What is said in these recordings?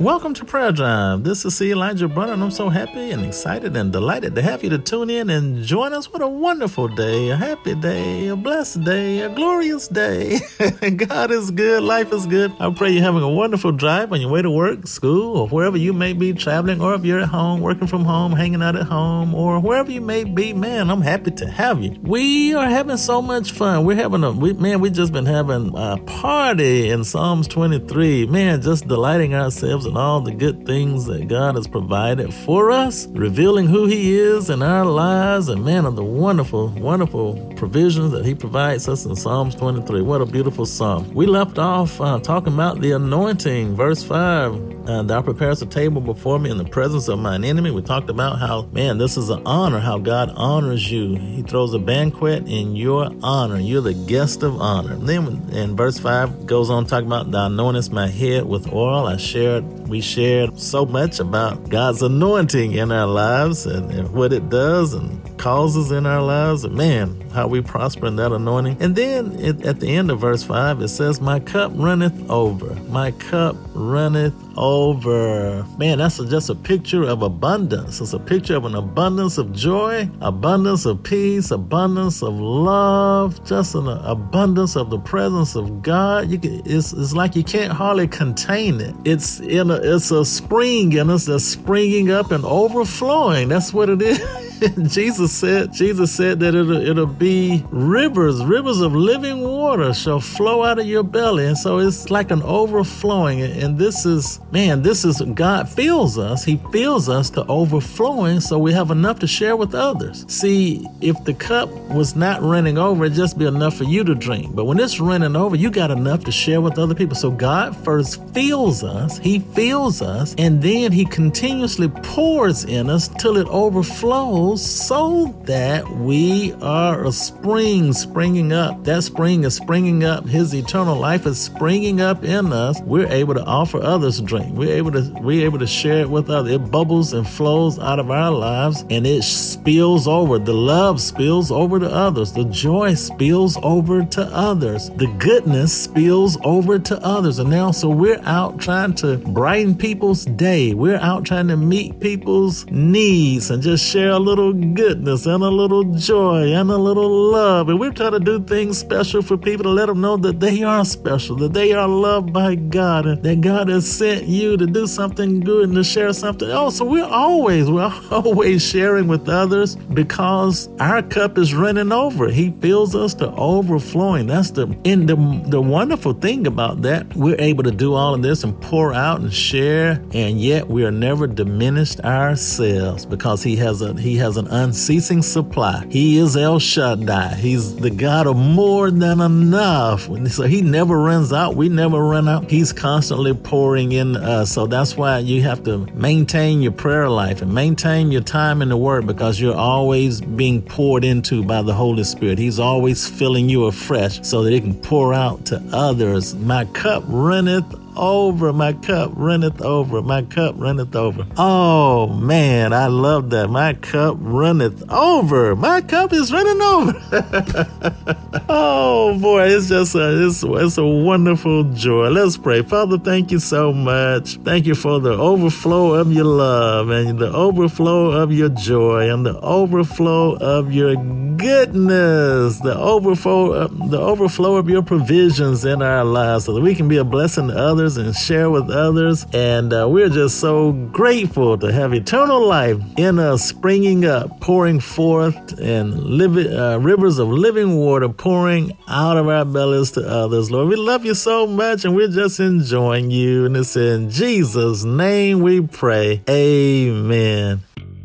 Welcome to Prayer Drive. This is C. Elijah Bronner, and I'm so happy and excited and delighted to have you to tune in and join us. What a wonderful day, a happy day, a blessed day, a glorious day. God is good, life is good. I pray you're having a wonderful drive on your way to work, school, or wherever you may be traveling, or if you're at home, working from home, hanging out at home, or wherever you may be. Man, I'm happy to have you. We are having so much fun. We're having a, we, man, we've just been having a party in Psalms 23. Man, just delighting ourselves and all the good things that God has provided for us, revealing who He is in our lives, and man, of the wonderful, wonderful provisions that He provides us in Psalms 23. What a beautiful psalm. We left off uh, talking about the anointing, verse 5. Uh, thou preparest a table before me in the presence of mine enemy. We talked about how, man, this is an honor, how God honors you. He throws a banquet in your honor. You're the guest of honor. And then in verse 5 goes on talking about, Thou anointest my head with oil. I shared we shared so much about God's anointing in our lives and, and what it does and causes in our lives. And man, how we prosper in that anointing. And then it, at the end of verse 5, it says, My cup runneth over. My cup runneth over. Man, that's a, just a picture of abundance. It's a picture of an abundance of joy, abundance of peace, abundance of love, just an abundance of the presence of God. Can, it's, it's like you can't hardly contain it. It's in a, it's a spring in us that's springing up and overflowing. That's what it is. Jesus said, Jesus said that it'll, it'll be rivers, rivers of living water shall flow out of your belly. And so it's like an overflowing. And this is, man, this is God fills us. He fills us to overflowing so we have enough to share with others. See, if the cup was not running over, it'd just be enough for you to drink. But when it's running over, you got enough to share with other people. So God first fills us, He fills us, and then He continuously pours in us till it overflows so that we are a spring springing up. That spring is springing up. His eternal life is springing up in us. We're able to offer others a drink. We're able to we're able to share it with others. It bubbles and flows out of our lives and it spills over. The love spills over to others. The joy spills over to others. The goodness spills over to others. And now so we're out trying to brighten people's day. We're out trying to meet people's needs and just share a little little goodness and a little joy and a little love. And we're trying to do things special for people to let them know that they are special, that they are loved by God, and that God has sent you to do something good and to share something. Oh, so we're always, we're always sharing with others because our cup is running over. He fills us to overflowing. That's the and the, the wonderful thing about that. We're able to do all of this and pour out and share, and yet we are never diminished ourselves because He has a He has has an unceasing supply. He is El Shaddai. He's the God of more than enough. So he never runs out. We never run out. He's constantly pouring in us. So that's why you have to maintain your prayer life and maintain your time in the Word because you're always being poured into by the Holy Spirit. He's always filling you afresh so that it can pour out to others. My cup runneth over. My cup runneth over. My cup runneth over. Oh man, I love that. My cup runneth over. My cup is running over. oh boy, it's just a it's, it's a wonderful joy. Let's pray. Father, thank you so much. Thank you for the overflow of your love and the overflow of your joy and the overflow of your goodness, the overflow the overflow of your provisions in our lives so that we can be a blessing to others others and share with others. And uh, we're just so grateful to have eternal life in us, springing up, pouring forth, and live, uh, rivers of living water pouring out of our bellies to others. Lord, we love you so much and we're just enjoying you. And it's in Jesus' name we pray. Amen.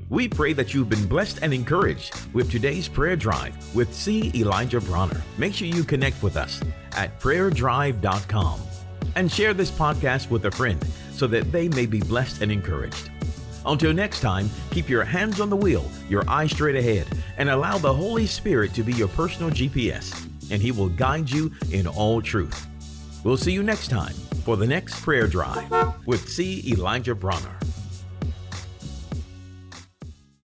We pray that you've been blessed and encouraged with today's prayer drive with C. Elijah Bronner. Make sure you connect with us at prayerdrive.com and share this podcast with a friend so that they may be blessed and encouraged. Until next time, keep your hands on the wheel, your eyes straight ahead, and allow the Holy Spirit to be your personal GPS, and He will guide you in all truth. We'll see you next time for the next prayer drive with C. Elijah Bronner.